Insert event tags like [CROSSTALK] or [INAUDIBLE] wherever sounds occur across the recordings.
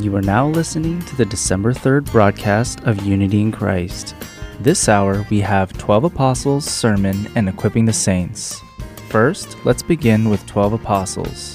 You are now listening to the December 3rd broadcast of Unity in Christ. This hour, we have 12 Apostles, Sermon, and Equipping the Saints. First, let's begin with 12 Apostles.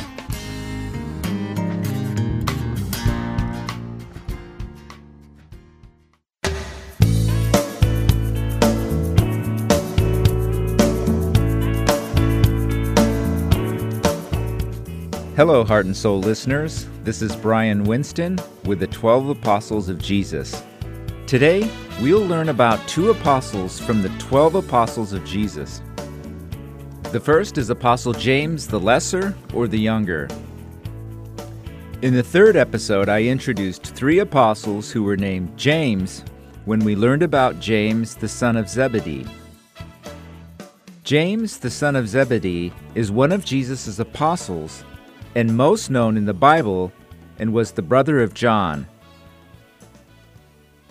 Hello, Heart and Soul listeners. This is Brian Winston with the 12 Apostles of Jesus. Today, we'll learn about two apostles from the 12 Apostles of Jesus. The first is Apostle James the Lesser or the Younger. In the third episode, I introduced three apostles who were named James when we learned about James the son of Zebedee. James the son of Zebedee is one of Jesus' apostles and most known in the Bible, and was the brother of John.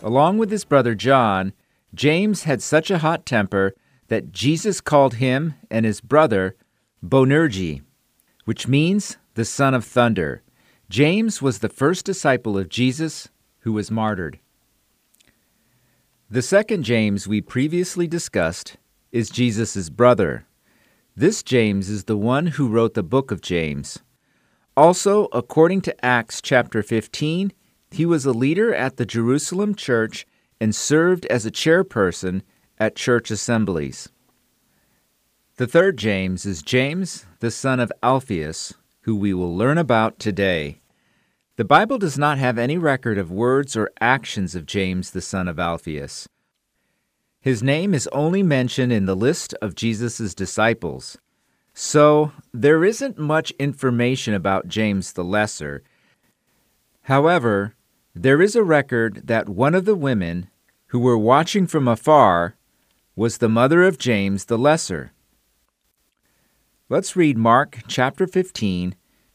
Along with his brother John, James had such a hot temper that Jesus called him and his brother Boanerges, which means the son of thunder. James was the first disciple of Jesus who was martyred. The second James we previously discussed is Jesus' brother. This James is the one who wrote the book of James. Also, according to Acts chapter 15, he was a leader at the Jerusalem church and served as a chairperson at church assemblies. The third James is James, the son of Alphaeus, who we will learn about today. The Bible does not have any record of words or actions of James, the son of Alphaeus. His name is only mentioned in the list of Jesus' disciples. So, there isn't much information about James the Lesser. However, there is a record that one of the women who were watching from afar was the mother of James the Lesser. Let's read Mark chapter 15,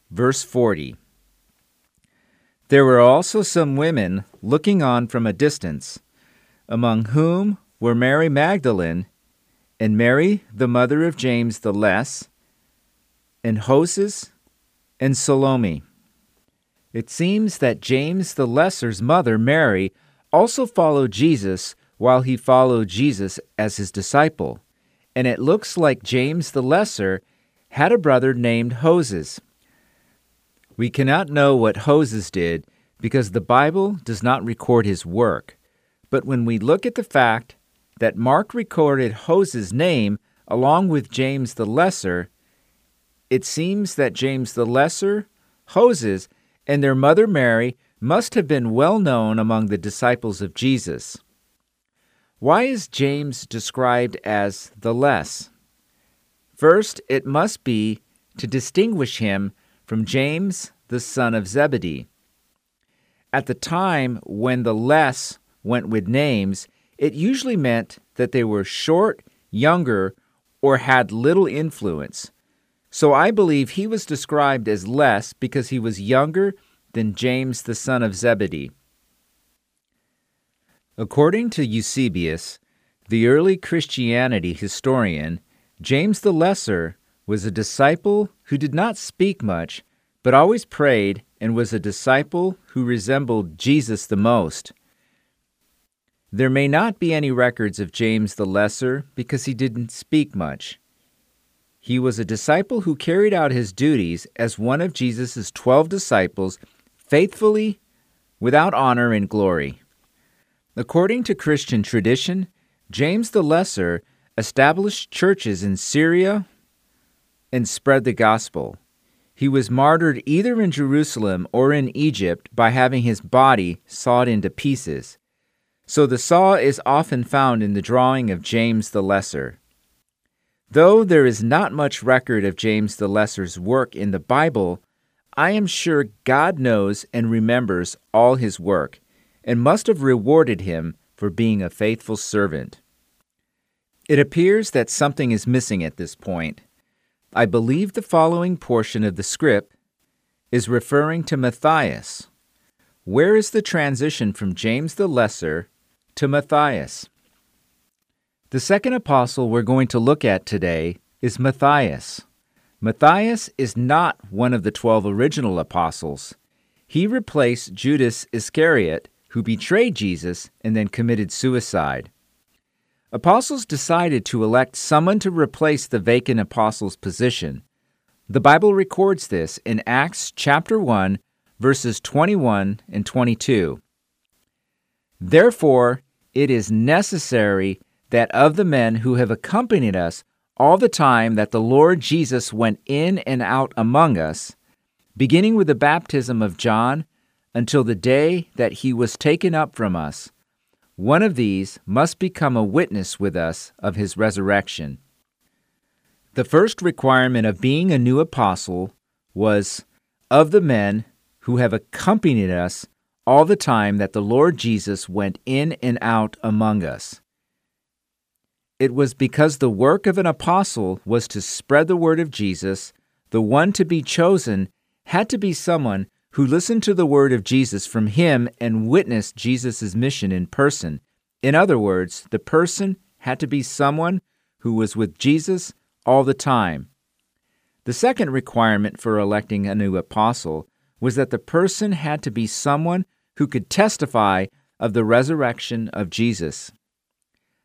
verse 40. There were also some women looking on from a distance, among whom were Mary Magdalene and Mary, the mother of James the Less, and Joses, and Salome. It seems that James the Lesser's mother, Mary, also followed Jesus while he followed Jesus as his disciple, and it looks like James the Lesser had a brother named Joses. We cannot know what Joses did because the Bible does not record his work, but when we look at the fact that Mark recorded Joses' name along with James the Lesser, it seems that James the Lesser, Joses, and their mother Mary must have been well known among the disciples of Jesus. Why is James described as the less? First, it must be to distinguish him from James, the son of Zebedee. At the time when the less went with names, it usually meant that they were short, younger, or had little influence. So I believe he was described as less because he was younger than James the son of Zebedee. According to Eusebius, the early Christianity historian, James the Lesser was a disciple who did not speak much, but always prayed and was a disciple who resembled Jesus the most. There may not be any records of James the Lesser because he didn't speak much. He was a disciple who carried out his duties as one of Jesus' twelve disciples faithfully, without honor and glory. According to Christian tradition, James the Lesser established churches in Syria and spread the gospel. He was martyred either in Jerusalem or in Egypt by having his body sawed into pieces. So the saw is often found in the drawing of James the Lesser. Though there is not much record of James the Lesser's work in the Bible, I am sure God knows and remembers all his work and must have rewarded him for being a faithful servant. It appears that something is missing at this point. I believe the following portion of the script is referring to Matthias. Where is the transition from James the Lesser to Matthias? The second apostle we're going to look at today is Matthias. Matthias is not one of the twelve original apostles. he replaced Judas Iscariot, who betrayed Jesus and then committed suicide. Apostles decided to elect someone to replace the vacant apostle's position. The Bible records this in Acts chapter 1, verses 21 and 22. Therefore, it is necessary that of the men who have accompanied us all the time that the Lord Jesus went in and out among us, beginning with the baptism of John until the day that he was taken up from us, one of these must become a witness with us of his resurrection. The first requirement of being a new apostle was of the men who have accompanied us all the time that the Lord Jesus went in and out among us. It was because the work of an apostle was to spread the word of Jesus, the one to be chosen had to be someone who listened to the word of Jesus from him and witnessed Jesus' mission in person. In other words, the person had to be someone who was with Jesus all the time. The second requirement for electing a new apostle was that the person had to be someone who could testify of the resurrection of Jesus.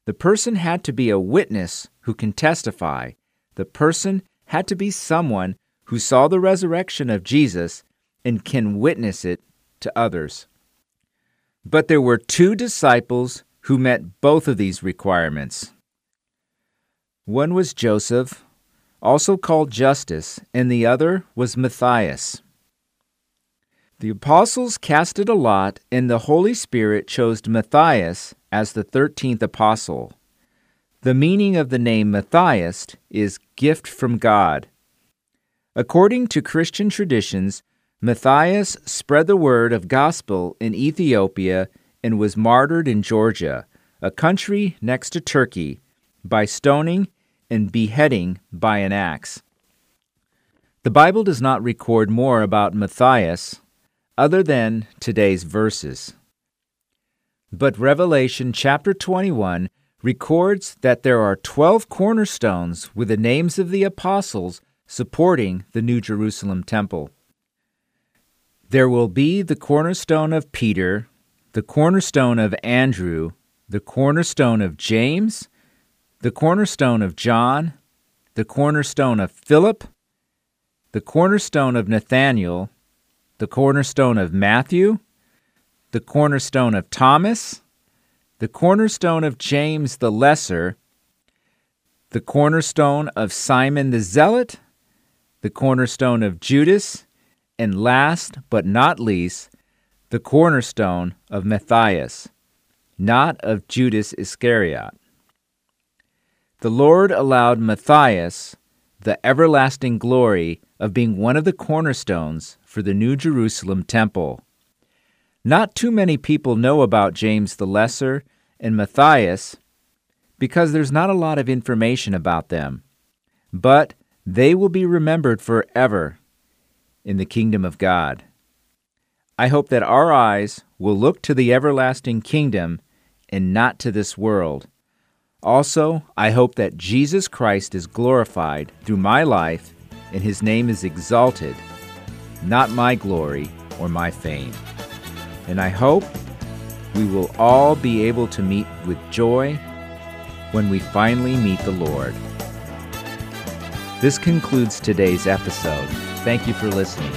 The person had to be a witness who can testify. The person had to be someone who saw the resurrection of Jesus and can witness it to others. But there were two disciples who met both of these requirements. One was Joseph, also called Justus, and the other was Matthias. The apostles casted a lot, and the Holy Spirit chose Matthias as the thirteenth apostle. The meaning of the name Matthias is gift from God. According to Christian traditions, Matthias spread the word of gospel in Ethiopia and was martyred in Georgia, a country next to Turkey, by stoning and beheading by an axe. The Bible does not record more about Matthias other than today's verses. But Revelation chapter 21 records that there are 12 cornerstones with the names of the apostles supporting the New Jerusalem temple. There will be the cornerstone of Peter, the cornerstone of Andrew, the cornerstone of James, the cornerstone of John, the cornerstone of Philip, the cornerstone of Nathaniel, the cornerstone of Matthew, the cornerstone of Thomas, the cornerstone of James the Lesser, the cornerstone of Simon the Zealot, the cornerstone of Judas, and last but not least, the cornerstone of Matthias, not of Judas Iscariot. The Lord allowed Matthias the everlasting glory of being one of the cornerstones for the New Jerusalem temple. Not too many people know about James the Lesser and Matthias because there's not a lot of information about them, but they will be remembered forever in the kingdom of God. I hope that our eyes will look to the everlasting kingdom and not to this world. Also, I hope that Jesus Christ is glorified through my life and his name is exalted not my glory or my fame. And I hope we will all be able to meet with joy when we finally meet the Lord. This concludes today's episode. Thank you for listening.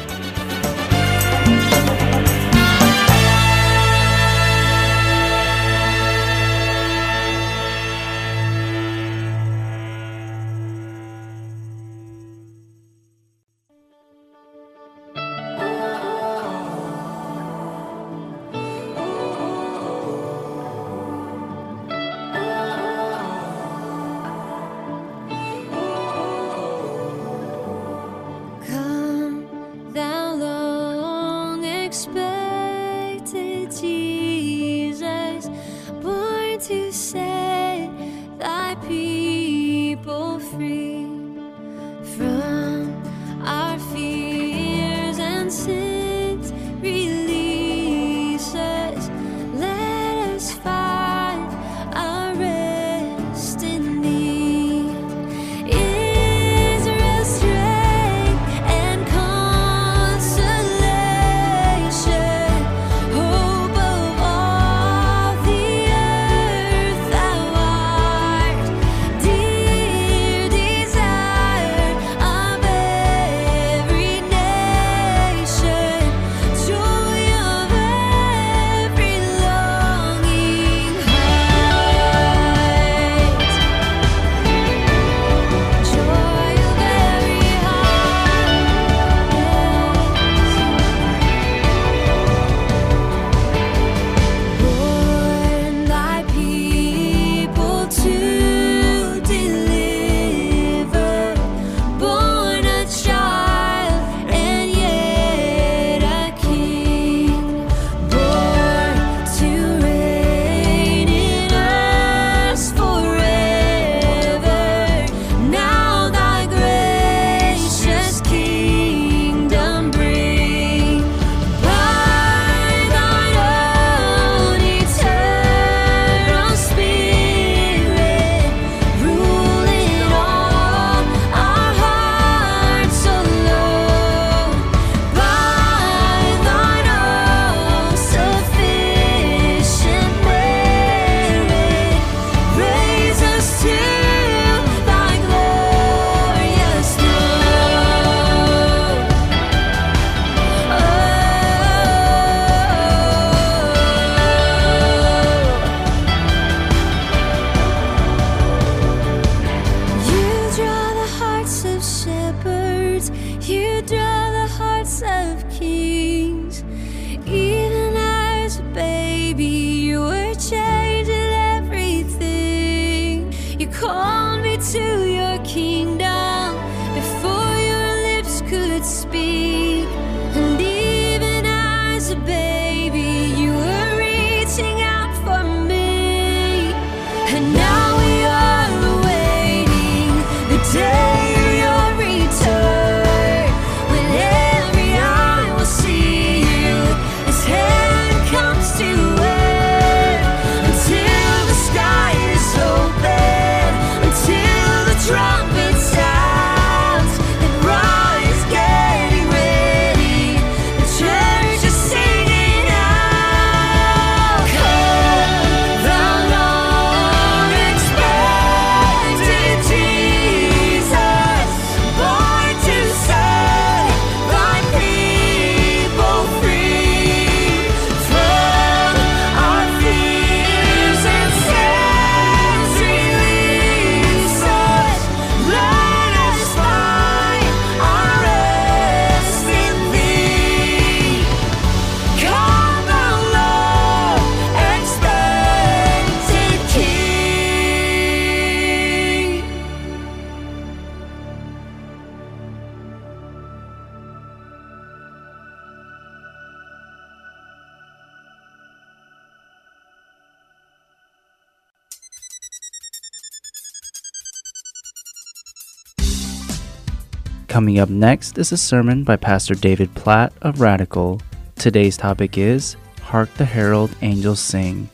Coming up next is a sermon by Pastor David Platt of Radical. Today's topic is Hark the Herald Angels Sing.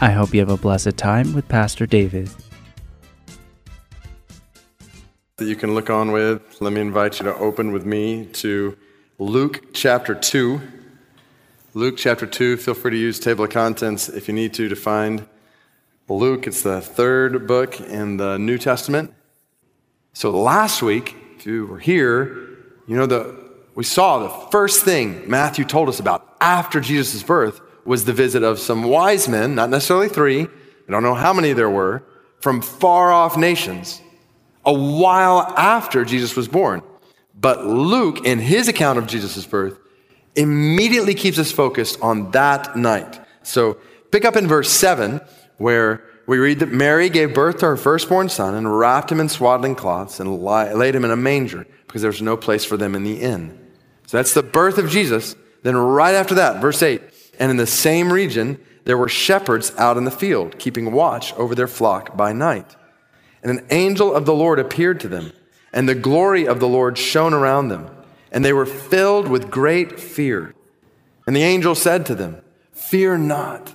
I hope you have a blessed time with Pastor David. that you can look on with. Let me invite you to open with me to Luke chapter 2. Luke chapter 2. Feel free to use table of contents if you need to to find Luke. It's the third book in the New Testament. So last week, you were here, you know the we saw the first thing Matthew told us about after Jesus' birth was the visit of some wise men, not necessarily three, I don't know how many there were, from far off nations a while after Jesus was born. But Luke, in his account of Jesus' birth, immediately keeps us focused on that night. So pick up in verse 7, where we read that Mary gave birth to her firstborn son and wrapped him in swaddling cloths and laid him in a manger because there was no place for them in the inn. So that's the birth of Jesus. Then, right after that, verse 8, and in the same region, there were shepherds out in the field, keeping watch over their flock by night. And an angel of the Lord appeared to them, and the glory of the Lord shone around them, and they were filled with great fear. And the angel said to them, Fear not,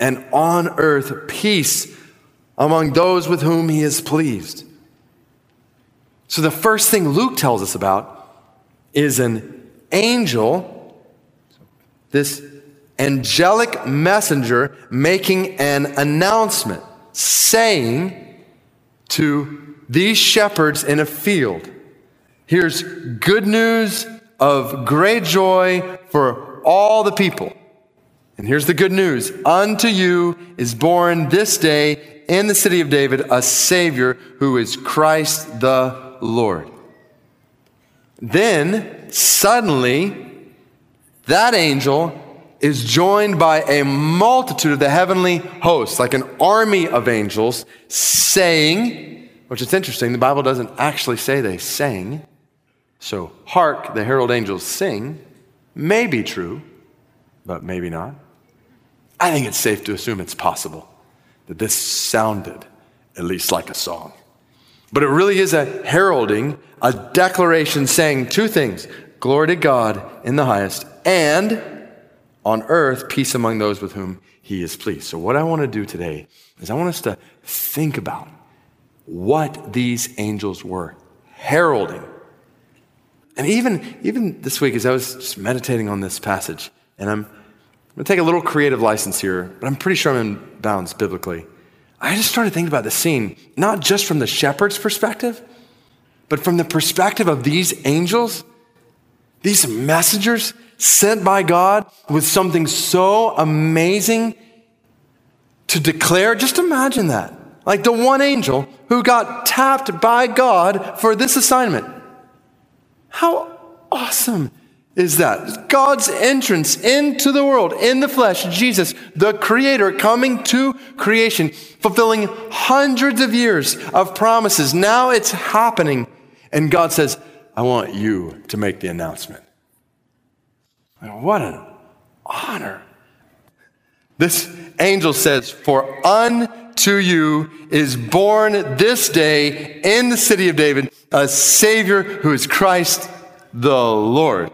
and on earth peace among those with whom he is pleased. So the first thing Luke tells us about is an angel, this angelic messenger making an announcement saying to these shepherds in a field, here's good news of great joy for all the people. And here's the good news unto you is born this day in the city of David a Savior who is Christ the Lord. Then, suddenly, that angel is joined by a multitude of the heavenly hosts, like an army of angels, saying, which is interesting, the Bible doesn't actually say they sang. So, hark, the herald angels sing, may be true, but maybe not. I think it's safe to assume it's possible that this sounded at least like a song. But it really is a heralding, a declaration saying two things glory to God in the highest, and on earth, peace among those with whom he is pleased. So, what I want to do today is I want us to think about what these angels were heralding. And even, even this week, as I was just meditating on this passage, and I'm, I'm going to take a little creative license here, but I'm pretty sure I'm in bounds biblically. I just started thinking about the scene, not just from the shepherd's perspective, but from the perspective of these angels, these messengers sent by God with something so amazing to declare. Just imagine that. Like the one angel who got tapped by God for this assignment. How awesome is that? God's entrance into the world in the flesh, Jesus, the creator, coming to creation, fulfilling hundreds of years of promises. Now it's happening. And God says, I want you to make the announcement. What an honor. This angel says, For unto you is born this day in the city of David a Savior who is Christ the Lord.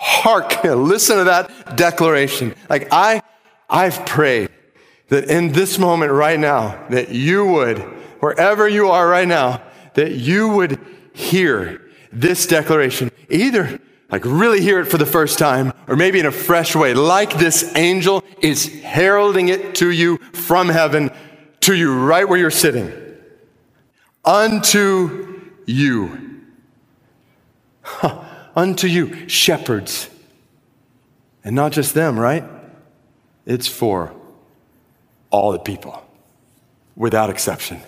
Hark, listen to that declaration. Like I, I've prayed that in this moment right now, that you would, wherever you are right now, that you would hear this declaration. Either like really hear it for the first time, or maybe in a fresh way, like this angel is heralding it to you from heaven to you right where you're sitting. Unto you. [LAUGHS] Huh. Unto you, shepherds. And not just them, right? It's for all the people, without exception.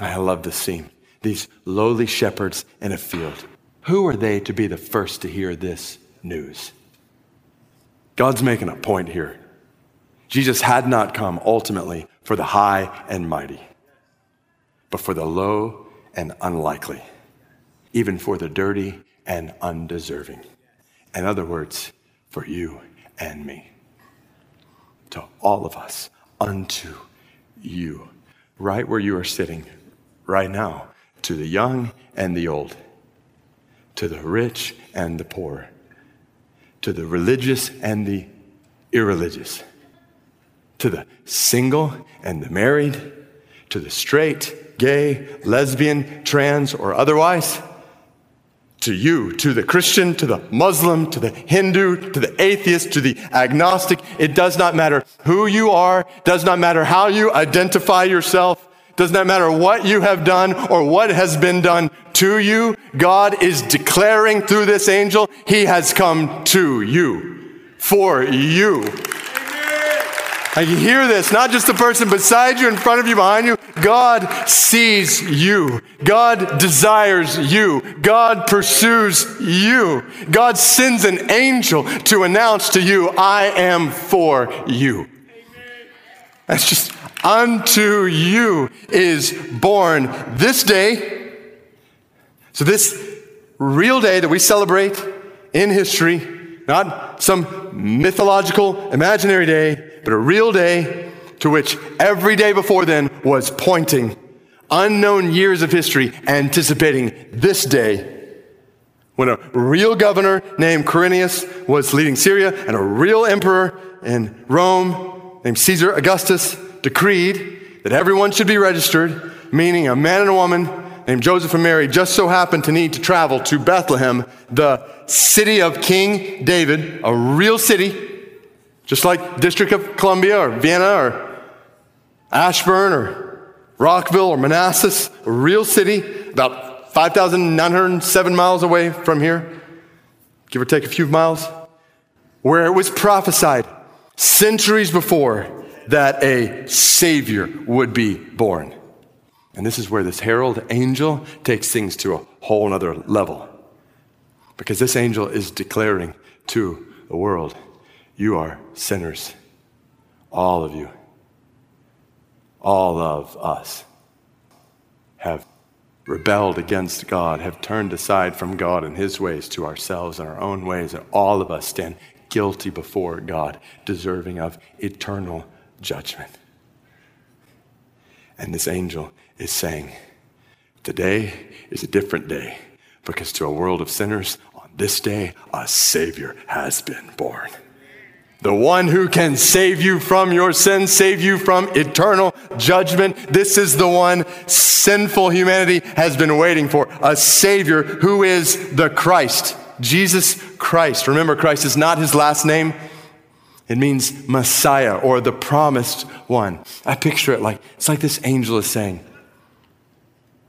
I love this scene. These lowly shepherds in a field who are they to be the first to hear this news? God's making a point here. Jesus had not come ultimately for the high and mighty, but for the low and unlikely, even for the dirty and undeserving. In other words, for you and me. To all of us, unto you, right where you are sitting right now, to the young and the old to the rich and the poor, to the religious and the irreligious, to the single and the married, to the straight, gay, lesbian, trans, or otherwise, to you, to the Christian, to the Muslim, to the Hindu, to the atheist, to the agnostic. It does not matter who you are, does not matter how you identify yourself. Does not matter what you have done or what has been done to you. God is declaring through this angel, He has come to you, for you. I can hear this, not just the person beside you, in front of you, behind you. God sees you. God desires you. God pursues you. God sends an angel to announce to you, I am for you. That's just unto you is born this day. So, this real day that we celebrate in history, not some mythological, imaginary day, but a real day to which every day before then was pointing unknown years of history, anticipating this day when a real governor named Quirinius was leading Syria and a real emperor in Rome named Caesar Augustus decreed that everyone should be registered, meaning a man and a woman named Joseph and Mary just so happened to need to travel to Bethlehem, the city of King David, a real city, just like District of Columbia or Vienna or Ashburn or Rockville or Manassas, a real city about 5,907 miles away from here, give or take a few miles, where it was prophesied centuries before that a Savior would be born. And this is where this herald angel takes things to a whole other level. Because this angel is declaring to the world, you are sinners. All of you. All of us have rebelled against God, have turned aside from God and His ways to ourselves and our own ways, and all of us stand guilty before God, deserving of eternal judgment. And this angel is saying, Today is a different day because to a world of sinners, on this day, a Savior has been born. The one who can save you from your sins, save you from eternal judgment. This is the one sinful humanity has been waiting for. A Savior who is the Christ. Jesus Christ. Remember, Christ is not his last name. It means Messiah or the promised one. I picture it like it's like this angel is saying,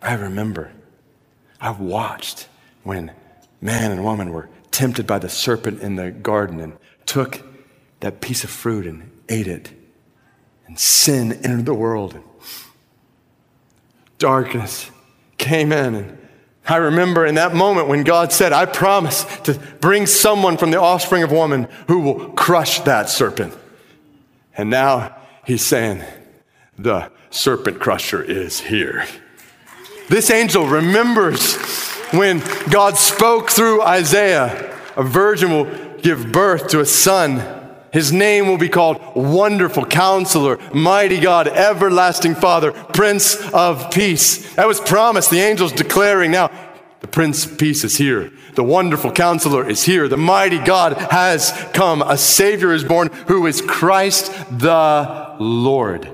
I remember, I watched when man and woman were tempted by the serpent in the garden and took that piece of fruit and ate it. And sin entered the world. And darkness came in. And I remember in that moment when God said, I promise to bring someone from the offspring of woman who will crush that serpent. And now he's saying, the serpent crusher is here. This angel remembers when God spoke through Isaiah, a virgin will give birth to a son his name will be called Wonderful Counselor, Mighty God, Everlasting Father, Prince of Peace. That was promised. The angels declaring now, the Prince of Peace is here. The Wonderful Counselor is here. The Mighty God has come. A Savior is born who is Christ the Lord.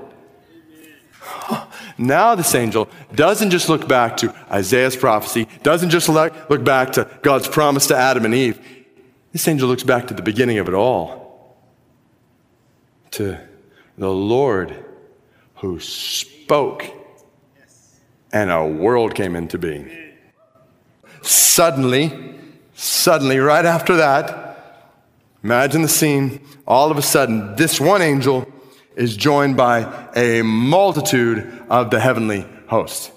[GASPS] Now, this angel doesn't just look back to Isaiah's prophecy, doesn't just look back to God's promise to Adam and Eve. This angel looks back to the beginning of it all to the Lord who spoke, and a world came into being. Suddenly, suddenly, right after that, imagine the scene. All of a sudden, this one angel is joined by a multitude of the heavenly host.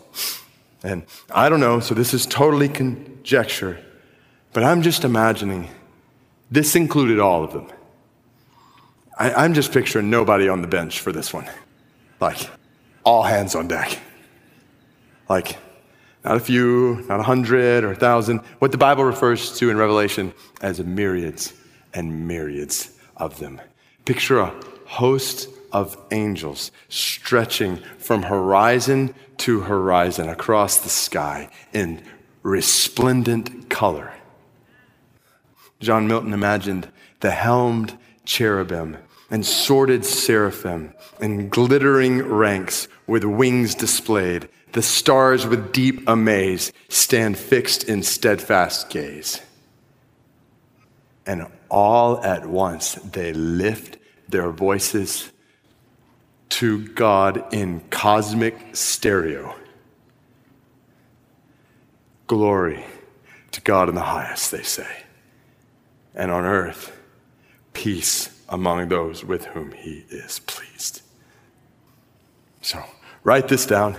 And I don't know, so this is totally conjecture, but I'm just imagining this included all of them. I, am just picturing nobody on the bench for this one. Like, all hands on deck. Like, not a few, not a hundred or a thousand. What the Bible refers to in Revelation as myriads and myriads of them. Picture a host of angels stretching from horizon to horizon across the sky in resplendent color. John Milton imagined the helmed cherubim and sworded seraphim in glittering ranks with wings displayed. The stars with deep amaze stand fixed in steadfast gaze. And all at once they lift their voices to God in cosmic stereo. Glory to God in the highest, they say. And on earth, peace among those with whom he is pleased. So, write this down.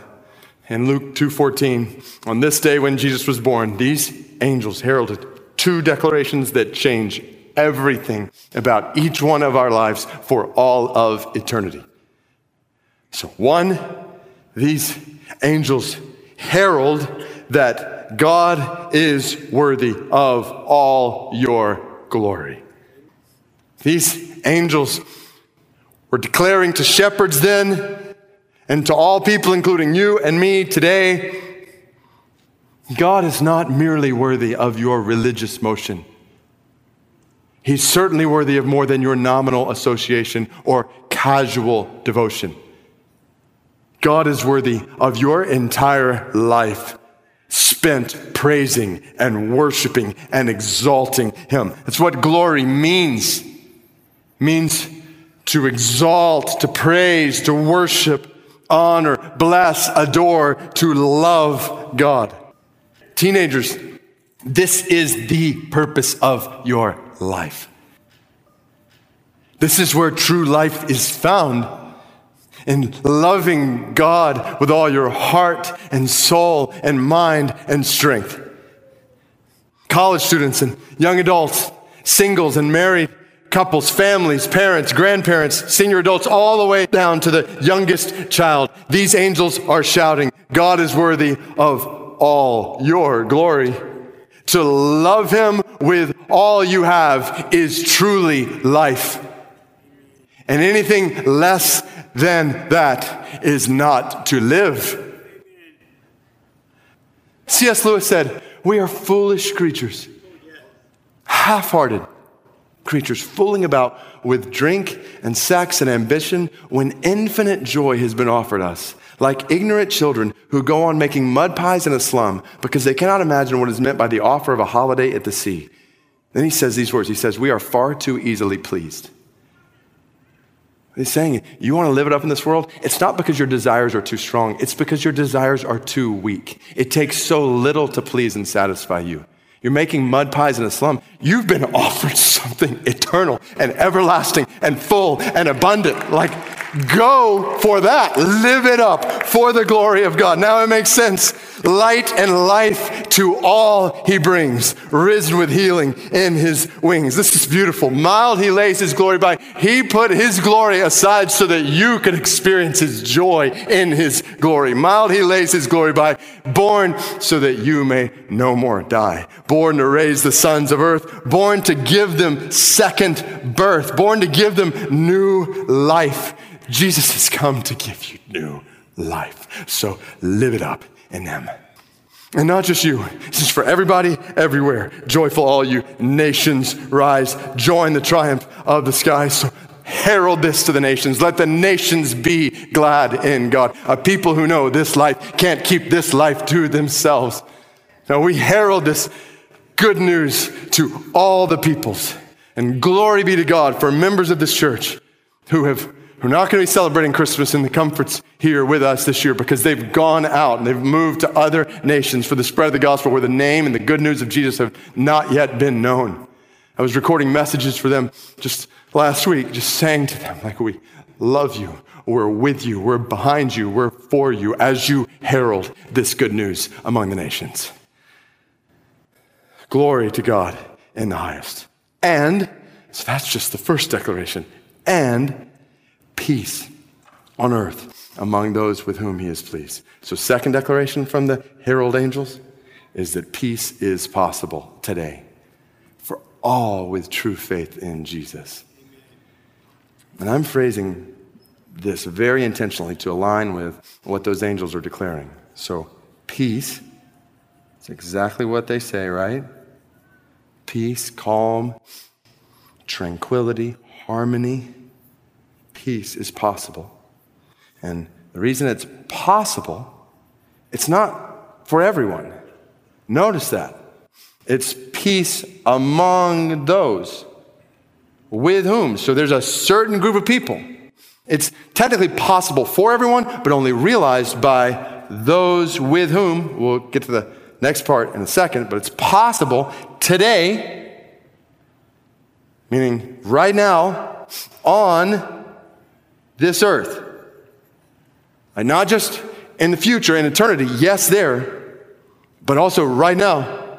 In Luke 2:14, on this day when Jesus was born, these angels heralded two declarations that change everything about each one of our lives for all of eternity. So, one, these angels herald that God is worthy of all your glory. These angels were declaring to shepherds then and to all people, including you and me today, God is not merely worthy of your religious motion. He's certainly worthy of more than your nominal association or casual devotion. God is worthy of your entire life spent praising and worshiping and exalting Him. That's what glory means means to exalt, to praise, to worship, honor, bless, adore, to love God. Teenagers, this is the purpose of your life. This is where true life is found in loving God with all your heart and soul and mind and strength. College students and young adults, singles and married couples, families, parents, grandparents, senior adults, all the way down to the youngest child. These angels are shouting, God is worthy of all your glory. To love him with all you have is truly life. And anything less than that is not to live. C.S. Lewis said, We are foolish creatures, half hearted creatures fooling about with drink and sex and ambition when infinite joy has been offered us. Like ignorant children who go on making mud pies in a slum because they cannot imagine what is meant by the offer of a holiday at the sea. Then he says these words He says, We are far too easily pleased. He's saying, You want to live it up in this world? It's not because your desires are too strong, it's because your desires are too weak. It takes so little to please and satisfy you. You're making mud pies in a slum. You've been [LAUGHS] offered something eternal and everlasting and full and abundant. Like, go for that. Live it up for the glory of God. Now it makes sense. Light and life to all he brings, risen with healing in his wings. This is beautiful. Mild he lays his glory by. He put his glory aside so that you could experience his joy in his glory. Mild he lays his glory by. Born so that you may no more die. Born to raise the sons of earth. Born to give them second birth. Born to give them new life. Jesus has come to give you new life. So live it up in them. And not just you, this is for everybody, everywhere. Joyful, all you nations, rise, join the triumph of the sky. So herald this to the nations. Let the nations be glad in God. A people who know this life can't keep this life to themselves. Now we herald this good news to all the peoples. And glory be to God for members of this church who have who are not going to be celebrating Christmas in the comforts here with us this year because they've gone out and they've moved to other nations for the spread of the gospel where the name and the good news of Jesus have not yet been known. I was recording messages for them just last week, just saying to them, like, we love you. We're with you. We're behind you. We're for you as you herald this good news among the nations. Glory to God in the highest. And, so that's just the first declaration. And peace on earth among those with whom he is pleased. So, second declaration from the herald angels is that peace is possible today for all with true faith in Jesus. And I'm phrasing this very intentionally to align with what those angels are declaring. So, peace, it's exactly what they say, right? Peace, calm, tranquility, harmony peace is possible. And the reason it's possible, it's not for everyone. Notice that. It's peace among those with whom. So there's a certain group of people. It's technically possible for everyone, but only realized by those with whom. We'll get to the next part in a second, but it's possible today, meaning right now, on this earth. And not just in the future, in eternity, yes, there, but also right now,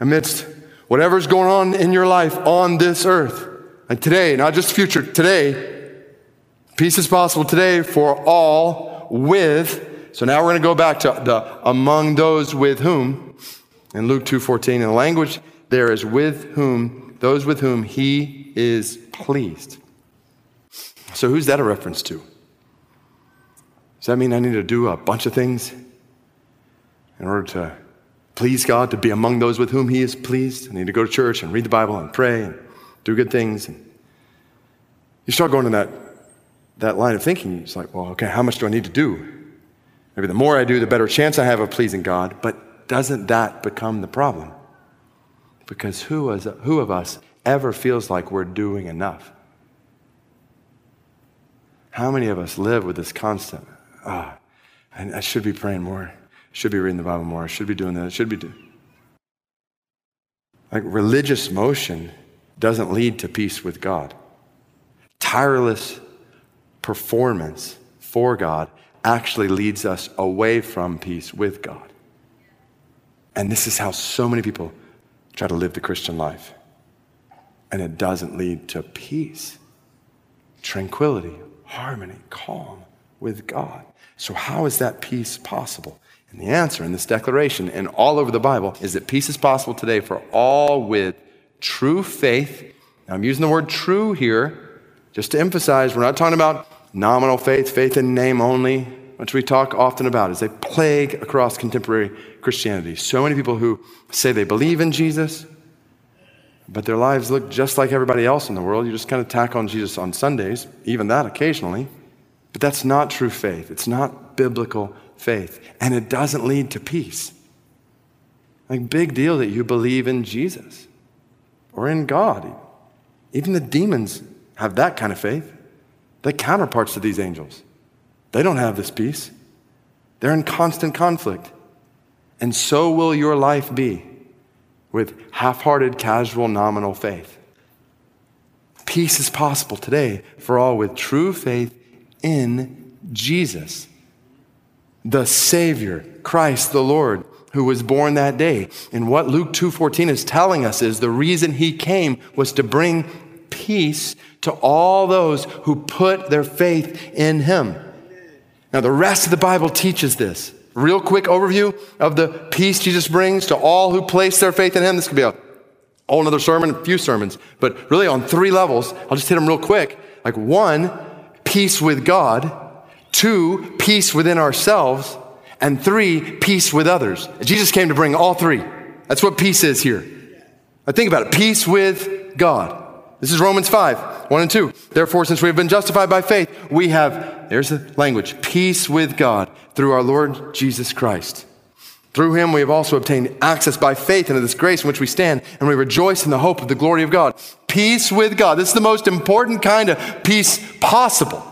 amidst whatever's going on in your life on this earth. And today, not just future, today, peace is possible today for all with. So now we're going to go back to the among those with whom in Luke 2:14. And the language there is with whom, those with whom he is pleased. So, who's that a reference to? Does that mean I need to do a bunch of things in order to please God, to be among those with whom He is pleased? I need to go to church and read the Bible and pray and do good things. And you start going in that, that line of thinking. It's like, well, okay, how much do I need to do? Maybe the more I do, the better chance I have of pleasing God. But doesn't that become the problem? Because who, is, who of us ever feels like we're doing enough? How many of us live with this constant, ah, oh, I, I should be praying more, I should be reading the Bible more, I should be doing that, I should be doing. Like religious motion doesn't lead to peace with God. Tireless performance for God actually leads us away from peace with God. And this is how so many people try to live the Christian life. And it doesn't lead to peace, tranquility, harmony, calm with God. So, how is that peace possible? And the answer in this declaration and all over the Bible is that peace is possible today for all with true faith. Now, I'm using the word true here just to emphasize we're not talking about nominal faith, faith in name only, which we talk often about is a plague across contemporary Christianity. So many people who say they believe in Jesus, but their lives look just like everybody else in the world. You just kind of tack on Jesus on Sundays, even that occasionally. But that's not true faith. It's not biblical faith. And it doesn't lead to peace. Like, big deal that you believe in Jesus or in God. Even the demons have that kind of faith. They're counterparts to these angels. They don't have this peace, they're in constant conflict. And so will your life be with half hearted, casual, nominal faith. Peace is possible today for all with true faith in Jesus, the Savior, Christ the Lord, who was born that day. And what Luke 2:14 is telling us is the reason he came was to bring peace to all those who put their faith in him. Now the rest of the Bible teaches this. Real quick overview of the peace Jesus brings to all who place their faith in him. This could be a whole another sermon, a few sermons, but really on three levels. I'll just hit them real quick. Like one, peace with God. Two, peace within ourselves. And three, peace with others. Jesus came to bring all three. That's what peace is here. Now think about it. Peace with God. This is Romans 5, 1 and 2. Therefore, since we have been justified by faith, we have, there's the language, peace with God through our Lord Jesus Christ. Through him we have also obtained access by faith into this grace in which we stand, and we rejoice in the hope of the glory of God. Peace with God. This is the most important kind of peace possible.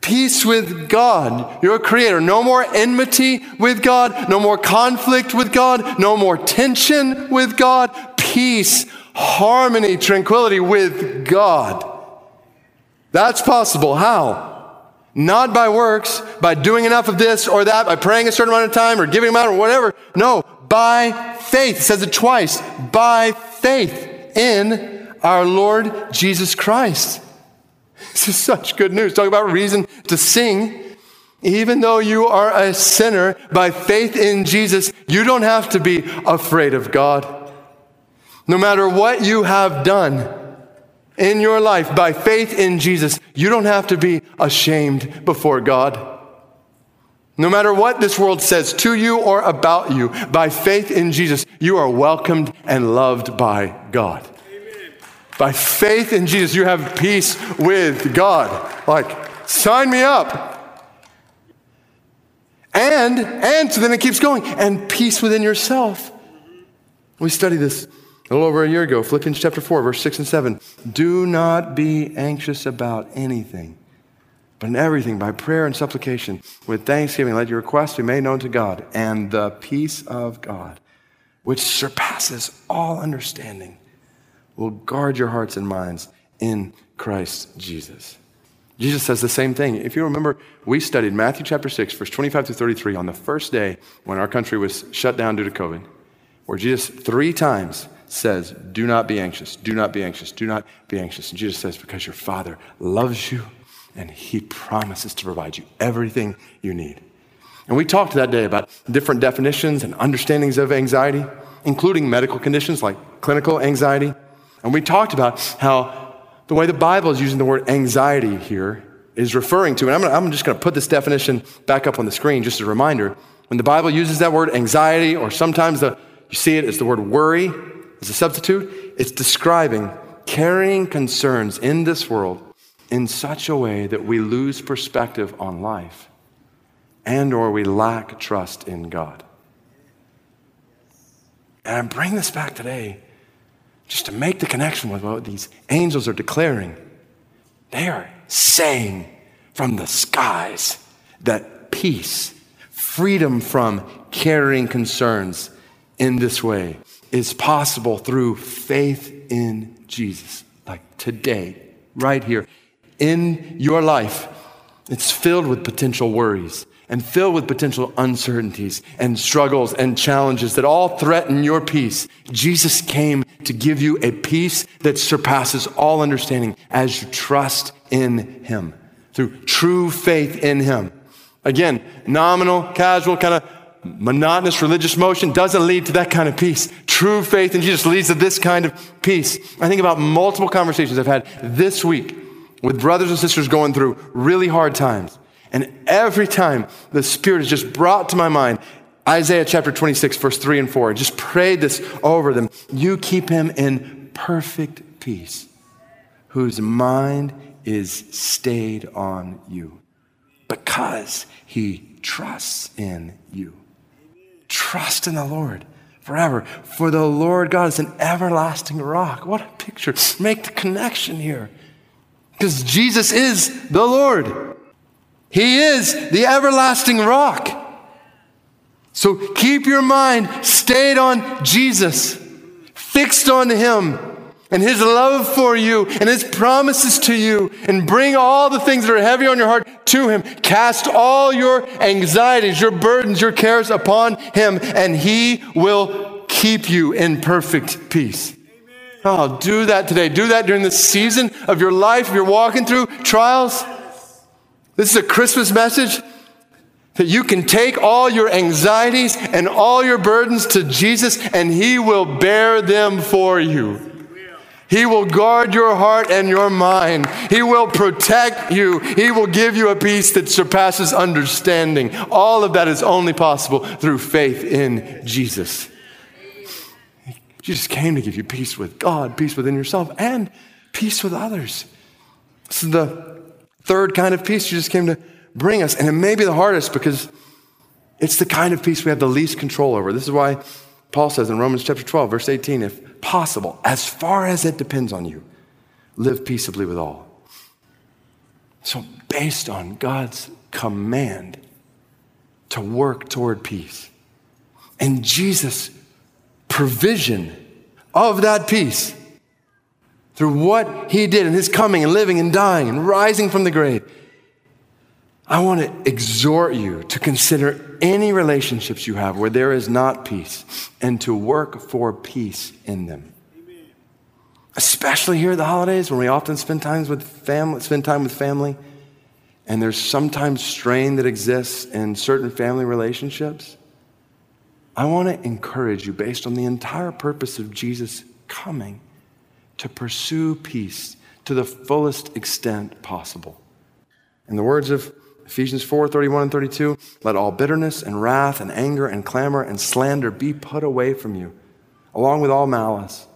Peace with God, your creator. No more enmity with God, no more conflict with God, no more tension with God. Peace, harmony, tranquility with God. That's possible. How? Not by works, by doing enough of this or that, by praying a certain amount of time or giving amount or whatever. No, by faith. It says it twice. By faith in our Lord Jesus Christ. This is such good news. Talk about reason to sing. Even though you are a sinner, by faith in Jesus, you don't have to be afraid of God. No matter what you have done in your life, by faith in Jesus, you don't have to be ashamed before God. No matter what this world says to you or about you, by faith in Jesus, you are welcomed and loved by God. By faith in Jesus, you have peace with God. Like, sign me up. And, and, so then it keeps going, and peace within yourself. We study this a little over a year ago, Philippians chapter 4, verse 6 and 7. Do not be anxious about anything, but in everything, by prayer and supplication, with thanksgiving, let your requests be made known to God, and the peace of God, which surpasses all understanding will guard your hearts and minds in Christ Jesus. Jesus says the same thing. If you remember, we studied Matthew chapter 6, verse 25 to 33 on the first day when our country was shut down due to COVID, where Jesus three times says, Do not be anxious, do not be anxious, do not be anxious. And Jesus says, Because your Father loves you and He promises to provide you everything you need. And we talked that day about different definitions and understandings of anxiety, including medical conditions like clinical anxiety and we talked about how the way the Bible is using the word anxiety here is referring to, and I'm, gonna, I'm just going to put this definition back up on the screen just as a reminder. When the Bible uses that word anxiety, or sometimes the, you see it as the word worry as a substitute, it's describing carrying concerns in this world in such a way that we lose perspective on life and or we lack trust in God. And I bring this back today just to make the connection with what these angels are declaring. They are saying from the skies that peace, freedom from carrying concerns in this way is possible through faith in Jesus. Like today, right here, in your life, it's filled with potential worries and filled with potential uncertainties and struggles and challenges that all threaten your peace. Jesus came to give you a peace that surpasses all understanding as you trust in Him through true faith in Him. Again, nominal, casual, kind of monotonous religious motion doesn't lead to that kind of peace. True faith in Jesus leads to this kind of peace. I think about multiple conversations I've had this week with brothers and sisters going through really hard times. And every time the Spirit is just brought to my mind Isaiah chapter 26, verse 3 and 4. Just prayed this over them. You keep him in perfect peace, whose mind is stayed on you because he trusts in you. Trust in the Lord forever. For the Lord God is an everlasting rock. What a picture. Make the connection here. Because Jesus is the Lord. He is the everlasting rock. So keep your mind stayed on Jesus, fixed on Him and His love for you and His promises to you, and bring all the things that are heavy on your heart to Him. Cast all your anxieties, your burdens, your cares upon Him, and He will keep you in perfect peace. Oh, do that today. Do that during the season of your life. If you're walking through trials, this is a Christmas message that you can take all your anxieties and all your burdens to Jesus and He will bear them for you. He will guard your heart and your mind. He will protect you. He will give you a peace that surpasses understanding. All of that is only possible through faith in Jesus. Jesus came to give you peace with God, peace within yourself, and peace with others. This is the third kind of peace Jesus came to bring us. And it may be the hardest because it's the kind of peace we have the least control over. This is why Paul says in Romans chapter 12, verse 18, if possible, as far as it depends on you, live peaceably with all. So, based on God's command to work toward peace and Jesus' provision of that peace through what he did in his coming and living and dying and rising from the grave, I want to exhort you to consider any relationships you have where there is not peace and to work for peace in them. Amen. Especially here at the holidays when we often spend time with family, spend time with family, and there's sometimes strain that exists in certain family relationships. I want to encourage you, based on the entire purpose of Jesus coming, to pursue peace to the fullest extent possible. In the words of Ephesians 4 31 and 32. Let all bitterness and wrath and anger and clamor and slander be put away from you, along with all malice.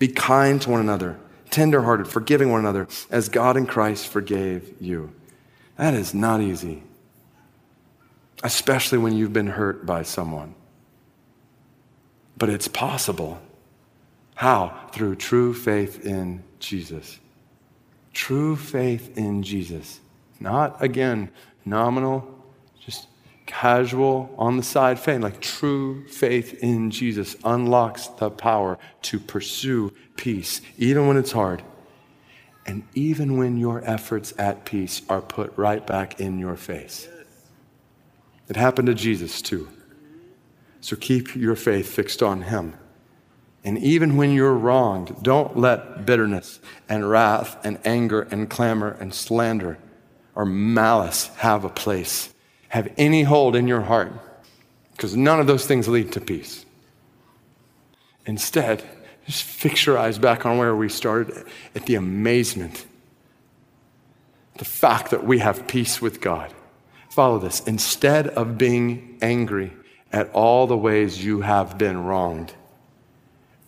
Be kind to one another, tenderhearted, forgiving one another, as God in Christ forgave you. That is not easy, especially when you've been hurt by someone. But it's possible. How? Through true faith in Jesus. True faith in Jesus. Not, again, nominal, just casual, on the side faith, like true faith in Jesus unlocks the power to pursue peace, even when it's hard. And even when your efforts at peace are put right back in your face. It happened to Jesus too. So keep your faith fixed on Him. And even when you're wronged, don't let bitterness and wrath and anger and clamor and slander or malice have a place, have any hold in your heart, because none of those things lead to peace. Instead, just fix your eyes back on where we started at the amazement, the fact that we have peace with God. Follow this. Instead of being angry at all the ways you have been wronged,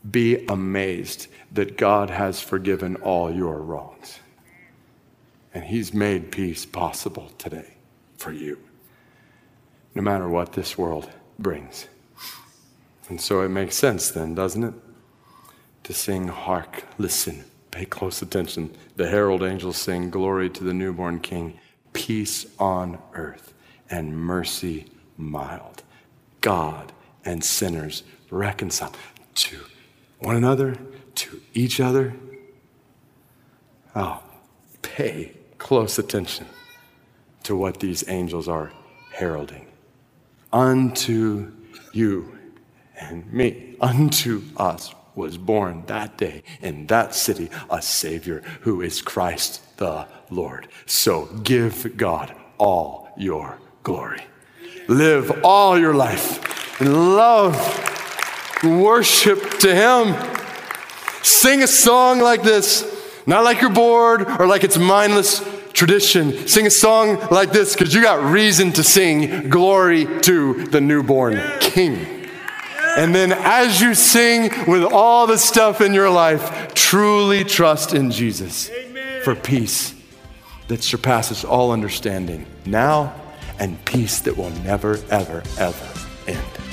be amazed that God has forgiven all your wrongs. And He's made peace possible today for you, no matter what this world brings. And so it makes sense then, doesn't it? To sing, Hark, listen, pay close attention. The herald angels sing, Glory to the newborn King, peace on earth, and mercy mild. God and sinners reconciled to one another, to each other. Oh, pay close attention to what these angels are heralding. Unto you and me, unto us was born that day in that city a Savior who is Christ the Lord. So give God all your glory. Live all your life in love, worship to Him. Sing a song like this, not like you're bored or like it's mindless tradition. Sing a song like this because you got reason to sing glory to the newborn King. And then as you sing with all the stuff in your life, truly trust in Jesus for peace that surpasses all understanding now and peace that will never, ever, ever end.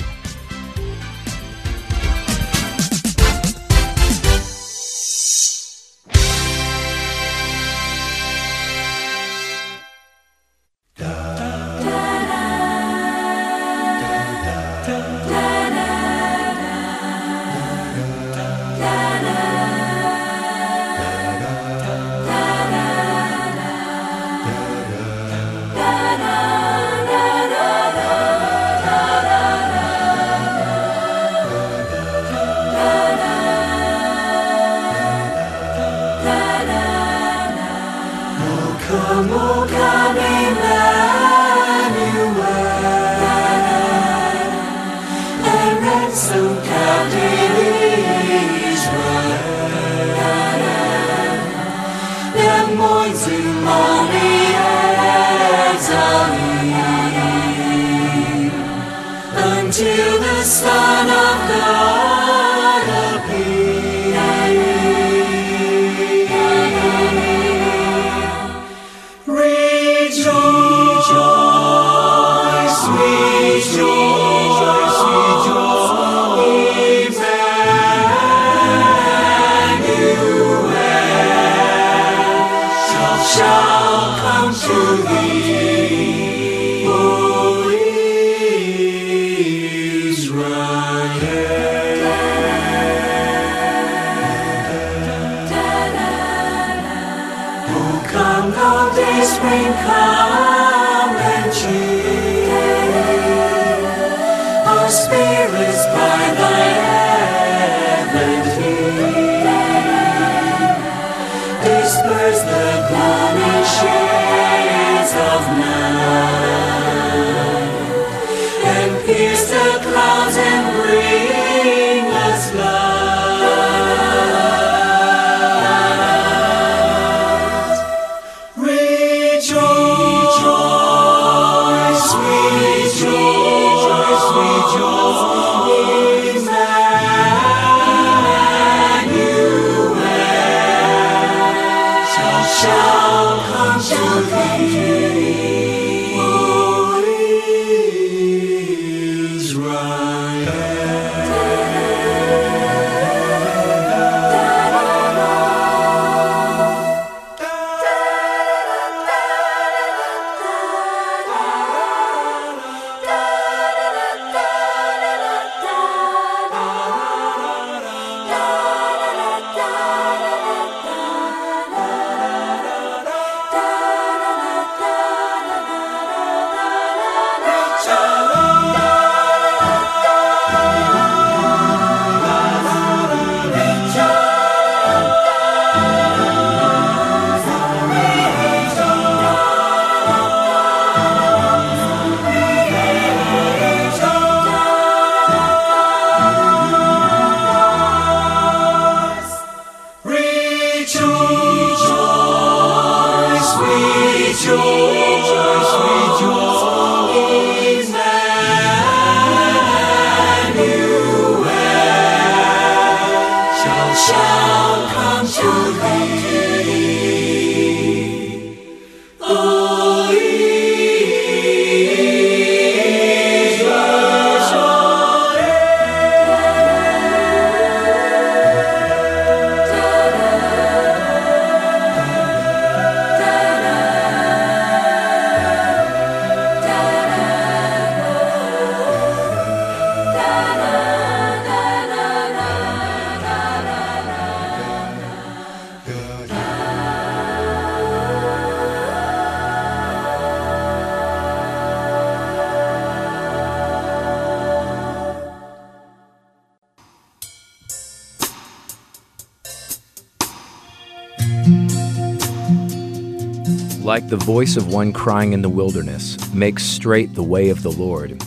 The voice of one crying in the wilderness, make straight the way of the Lord.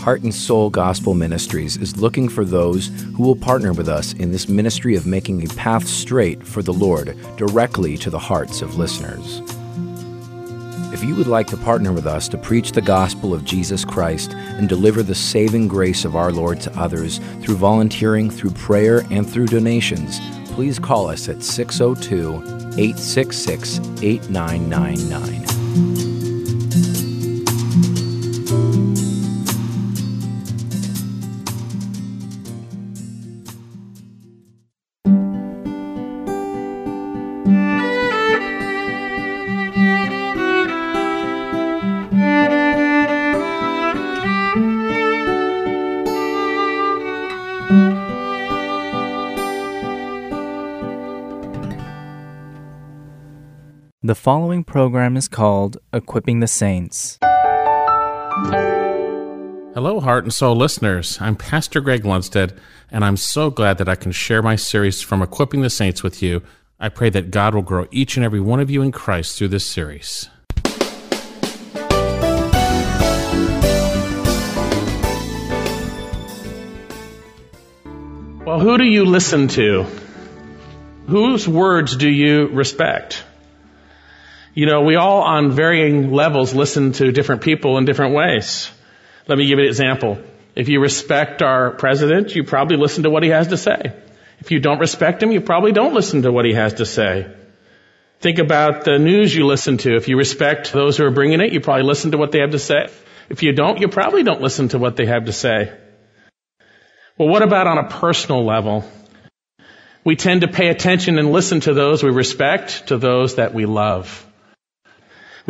Heart and Soul Gospel Ministries is looking for those who will partner with us in this ministry of making a path straight for the Lord directly to the hearts of listeners. If you would like to partner with us to preach the gospel of Jesus Christ and deliver the saving grace of our Lord to others through volunteering, through prayer, and through donations, please call us at 602 866 8999. Following program is called Equipping the Saints. Hello, Heart and Soul listeners. I'm Pastor Greg Lundstead, and I'm so glad that I can share my series from Equipping the Saints with you. I pray that God will grow each and every one of you in Christ through this series. Well, who do you listen to? Whose words do you respect? You know, we all on varying levels listen to different people in different ways. Let me give you an example. If you respect our president, you probably listen to what he has to say. If you don't respect him, you probably don't listen to what he has to say. Think about the news you listen to. If you respect those who are bringing it, you probably listen to what they have to say. If you don't, you probably don't listen to what they have to say. Well, what about on a personal level? We tend to pay attention and listen to those we respect, to those that we love.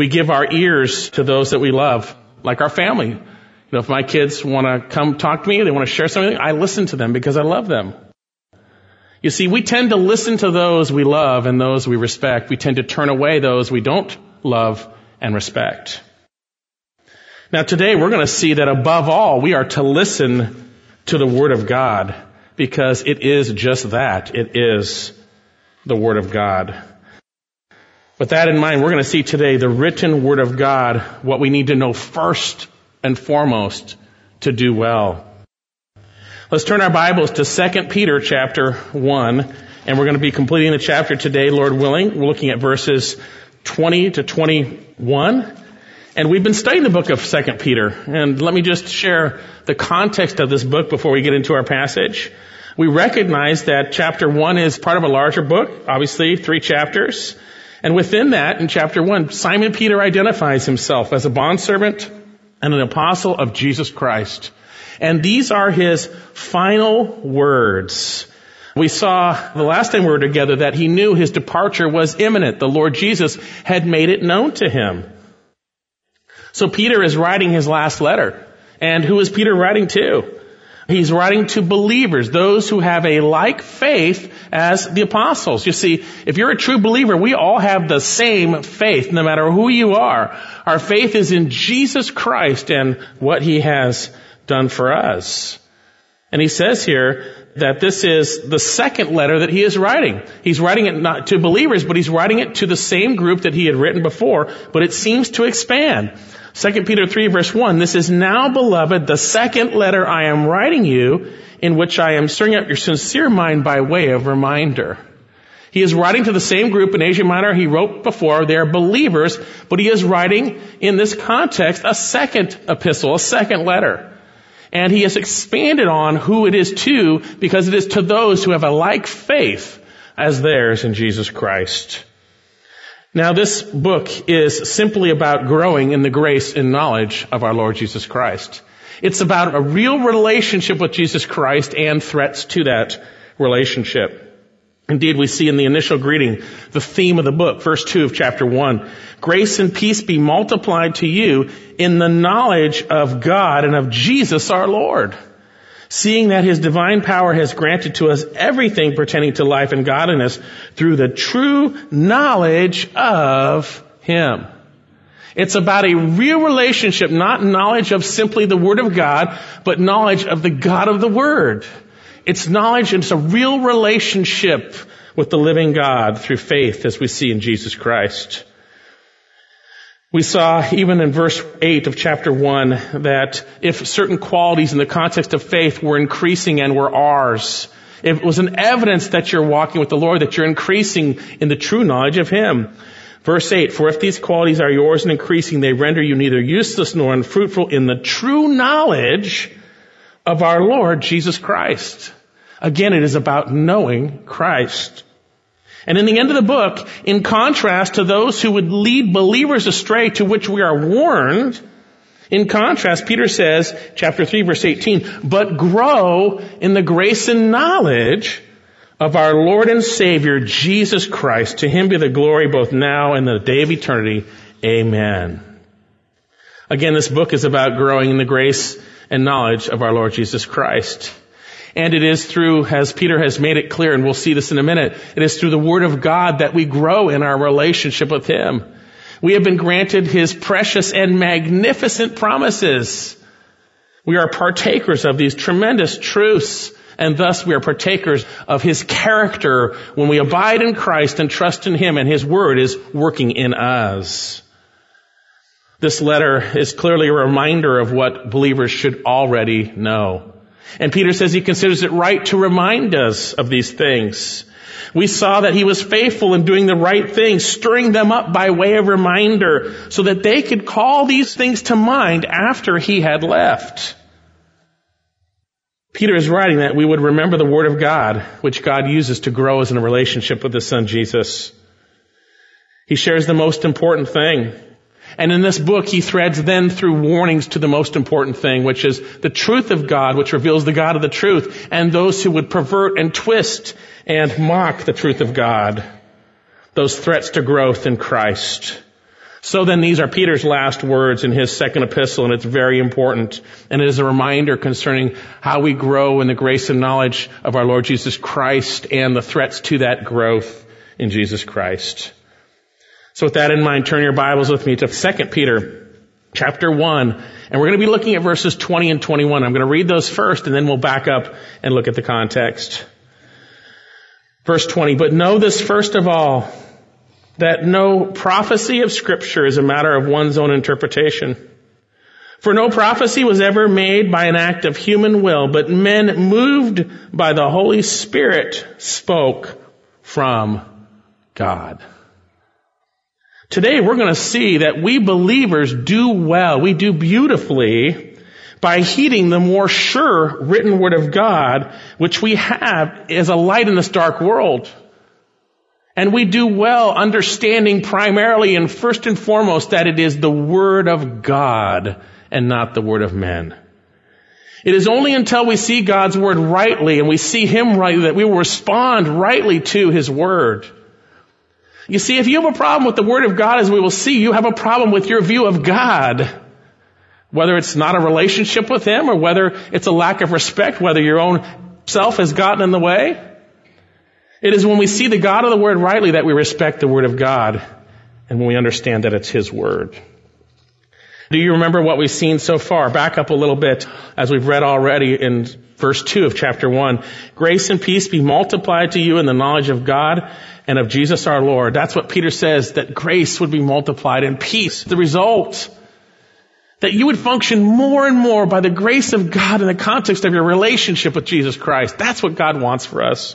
We give our ears to those that we love, like our family. You know, if my kids want to come talk to me, they want to share something, I listen to them because I love them. You see, we tend to listen to those we love and those we respect. We tend to turn away those we don't love and respect. Now today we're going to see that above all, we are to listen to the Word of God because it is just that. It is the Word of God. With that in mind, we're going to see today the written Word of God, what we need to know first and foremost to do well. Let's turn our Bibles to 2 Peter chapter 1, and we're going to be completing the chapter today, Lord willing. We're looking at verses 20 to 21. And we've been studying the book of 2 Peter. And let me just share the context of this book before we get into our passage. We recognize that chapter 1 is part of a larger book, obviously three chapters. And within that, in chapter 1, Simon Peter identifies himself as a bondservant and an apostle of Jesus Christ. And these are his final words. We saw the last time we were together that he knew his departure was imminent. The Lord Jesus had made it known to him. So Peter is writing his last letter. And who is Peter writing to? He's writing to believers, those who have a like faith as the apostles. You see, if you're a true believer, we all have the same faith, no matter who you are. Our faith is in Jesus Christ and what he has done for us. And he says here that this is the second letter that he is writing. He's writing it not to believers, but he's writing it to the same group that he had written before, but it seems to expand. 2 Peter 3 verse 1, this is now beloved the second letter I am writing you in which I am stirring up your sincere mind by way of reminder. He is writing to the same group in Asia Minor he wrote before. They are believers, but he is writing in this context a second epistle, a second letter. And he has expanded on who it is to because it is to those who have a like faith as theirs in Jesus Christ. Now this book is simply about growing in the grace and knowledge of our Lord Jesus Christ. It's about a real relationship with Jesus Christ and threats to that relationship. Indeed, we see in the initial greeting the theme of the book, verse 2 of chapter 1. Grace and peace be multiplied to you in the knowledge of God and of Jesus our Lord seeing that his divine power has granted to us everything pertaining to life and godliness through the true knowledge of him. It's about a real relationship, not knowledge of simply the Word of God, but knowledge of the God of the Word. It's knowledge and it's a real relationship with the living God through faith as we see in Jesus Christ. We saw even in verse 8 of chapter 1 that if certain qualities in the context of faith were increasing and were ours, it was an evidence that you're walking with the Lord, that you're increasing in the true knowledge of Him. Verse 8, for if these qualities are yours and increasing, they render you neither useless nor unfruitful in the true knowledge of our Lord Jesus Christ. Again, it is about knowing Christ. And in the end of the book, in contrast to those who would lead believers astray to which we are warned, in contrast, Peter says, chapter 3 verse 18, but grow in the grace and knowledge of our Lord and Savior, Jesus Christ. To him be the glory both now and the day of eternity. Amen. Again, this book is about growing in the grace and knowledge of our Lord Jesus Christ. And it is through, as Peter has made it clear, and we'll see this in a minute, it is through the Word of God that we grow in our relationship with Him. We have been granted His precious and magnificent promises. We are partakers of these tremendous truths, and thus we are partakers of His character when we abide in Christ and trust in Him, and His Word is working in us. This letter is clearly a reminder of what believers should already know. And Peter says he considers it right to remind us of these things. We saw that he was faithful in doing the right thing, stirring them up by way of reminder so that they could call these things to mind after he had left. Peter is writing that we would remember the Word of God, which God uses to grow us in a relationship with His Son Jesus. He shares the most important thing. And in this book, he threads then through warnings to the most important thing, which is the truth of God, which reveals the God of the truth, and those who would pervert and twist and mock the truth of God. Those threats to growth in Christ. So then these are Peter's last words in his second epistle, and it's very important. And it is a reminder concerning how we grow in the grace and knowledge of our Lord Jesus Christ and the threats to that growth in Jesus Christ. So with that in mind, turn your Bibles with me to 2 Peter chapter 1. And we're going to be looking at verses 20 and 21. I'm going to read those first and then we'll back up and look at the context. Verse 20, but know this first of all, that no prophecy of scripture is a matter of one's own interpretation. For no prophecy was ever made by an act of human will, but men moved by the Holy Spirit spoke from God. Today we're going to see that we believers do well, we do beautifully by heeding the more sure written word of God, which we have as a light in this dark world. And we do well understanding primarily and first and foremost that it is the word of God and not the word of men. It is only until we see God's word rightly and we see Him rightly that we will respond rightly to His word. You see, if you have a problem with the Word of God, as we will see, you have a problem with your view of God. Whether it's not a relationship with Him or whether it's a lack of respect, whether your own self has gotten in the way. It is when we see the God of the Word rightly that we respect the Word of God and when we understand that it's His Word. Do you remember what we've seen so far? Back up a little bit as we've read already in verse 2 of chapter 1. Grace and peace be multiplied to you in the knowledge of God and of Jesus our Lord. That's what Peter says, that grace would be multiplied and peace. The result, that you would function more and more by the grace of God in the context of your relationship with Jesus Christ. That's what God wants for us.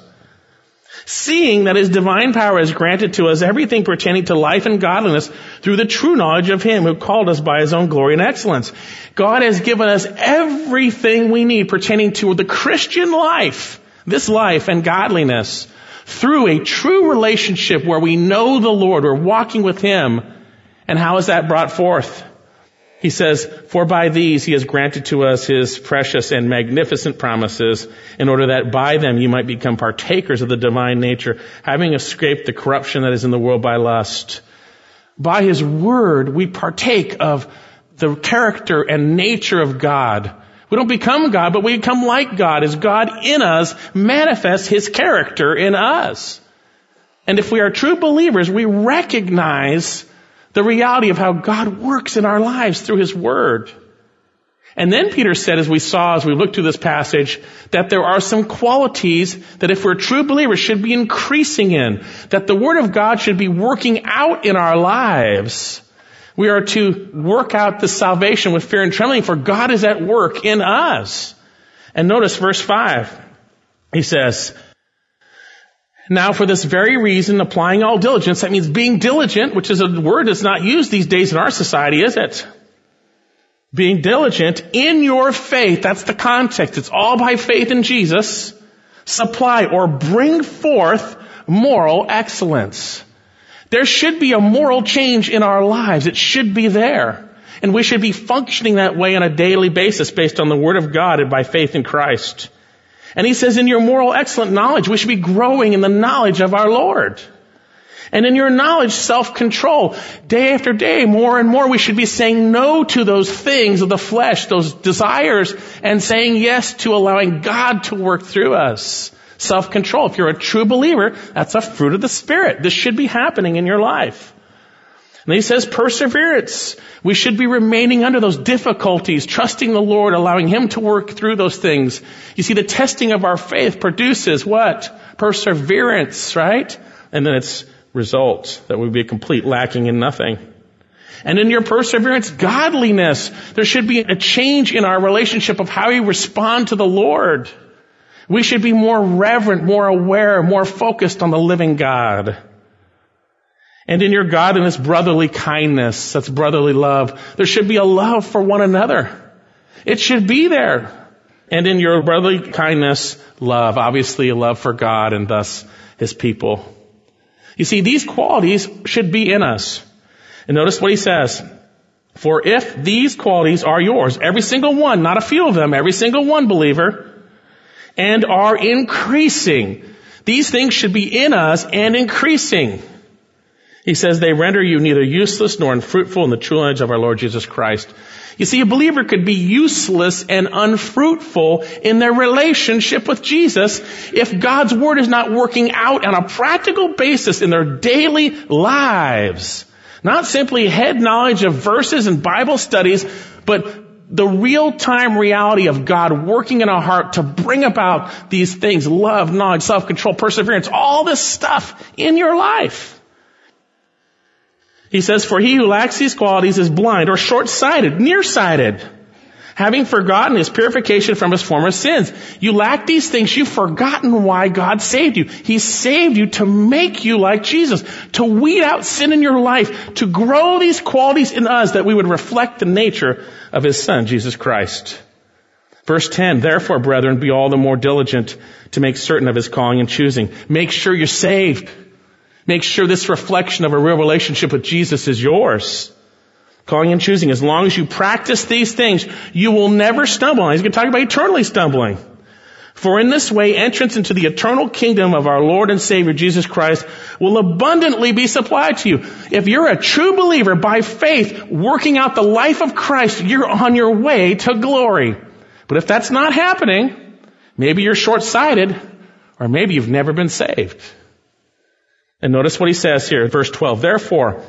Seeing that His divine power has granted to us everything pertaining to life and godliness through the true knowledge of Him who called us by His own glory and excellence. God has given us everything we need pertaining to the Christian life, this life and godliness through a true relationship where we know the Lord, we're walking with Him. And how is that brought forth? He says, for by these he has granted to us his precious and magnificent promises in order that by them you might become partakers of the divine nature, having escaped the corruption that is in the world by lust. By his word, we partake of the character and nature of God. We don't become God, but we become like God as God in us manifests His character in us. And if we are true believers, we recognize the reality of how God works in our lives through His Word. And then Peter said, as we saw, as we looked through this passage, that there are some qualities that if we're true believers should be increasing in, that the Word of God should be working out in our lives. We are to work out the salvation with fear and trembling, for God is at work in us. And notice verse 5. He says, Now, for this very reason, applying all diligence, that means being diligent, which is a word that's not used these days in our society, is it? Being diligent in your faith, that's the context. It's all by faith in Jesus. Supply or bring forth moral excellence. There should be a moral change in our lives. It should be there. And we should be functioning that way on a daily basis based on the Word of God and by faith in Christ. And he says, in your moral excellent knowledge, we should be growing in the knowledge of our Lord. And in your knowledge, self-control. Day after day, more and more, we should be saying no to those things of the flesh, those desires, and saying yes to allowing God to work through us. Self-control. If you're a true believer, that's a fruit of the Spirit. This should be happening in your life. And he says perseverance. We should be remaining under those difficulties, trusting the Lord, allowing Him to work through those things. You see, the testing of our faith produces what? Perseverance, right? And then its results that would be a complete lacking in nothing. And in your perseverance, godliness. There should be a change in our relationship of how we respond to the Lord. We should be more reverent, more aware, more focused on the living God. And in your godliness, brotherly kindness, that's brotherly love. There should be a love for one another. It should be there. And in your brotherly kindness, love, obviously a love for God and thus His people. You see, these qualities should be in us. And notice what he says. For if these qualities are yours, every single one, not a few of them, every single one believer, and are increasing, these things should be in us and increasing. He says they render you neither useless nor unfruitful in the true knowledge of our Lord Jesus Christ. You see, a believer could be useless and unfruitful in their relationship with Jesus if God's Word is not working out on a practical basis in their daily lives. Not simply head knowledge of verses and Bible studies, but the real-time reality of God working in our heart to bring about these things, love, knowledge, self-control, perseverance, all this stuff in your life. He says, for he who lacks these qualities is blind or short-sighted, nearsighted, having forgotten his purification from his former sins. You lack these things. You've forgotten why God saved you. He saved you to make you like Jesus, to weed out sin in your life, to grow these qualities in us that we would reflect the nature of his son, Jesus Christ. Verse 10, therefore, brethren, be all the more diligent to make certain of his calling and choosing. Make sure you're saved. Make sure this reflection of a real relationship with Jesus is yours. Calling and choosing. As long as you practice these things, you will never stumble. He's going to talk about eternally stumbling. For in this way, entrance into the eternal kingdom of our Lord and Savior Jesus Christ will abundantly be supplied to you. If you're a true believer by faith, working out the life of Christ, you're on your way to glory. But if that's not happening, maybe you're short-sighted, or maybe you've never been saved. And notice what he says here, verse 12. Therefore,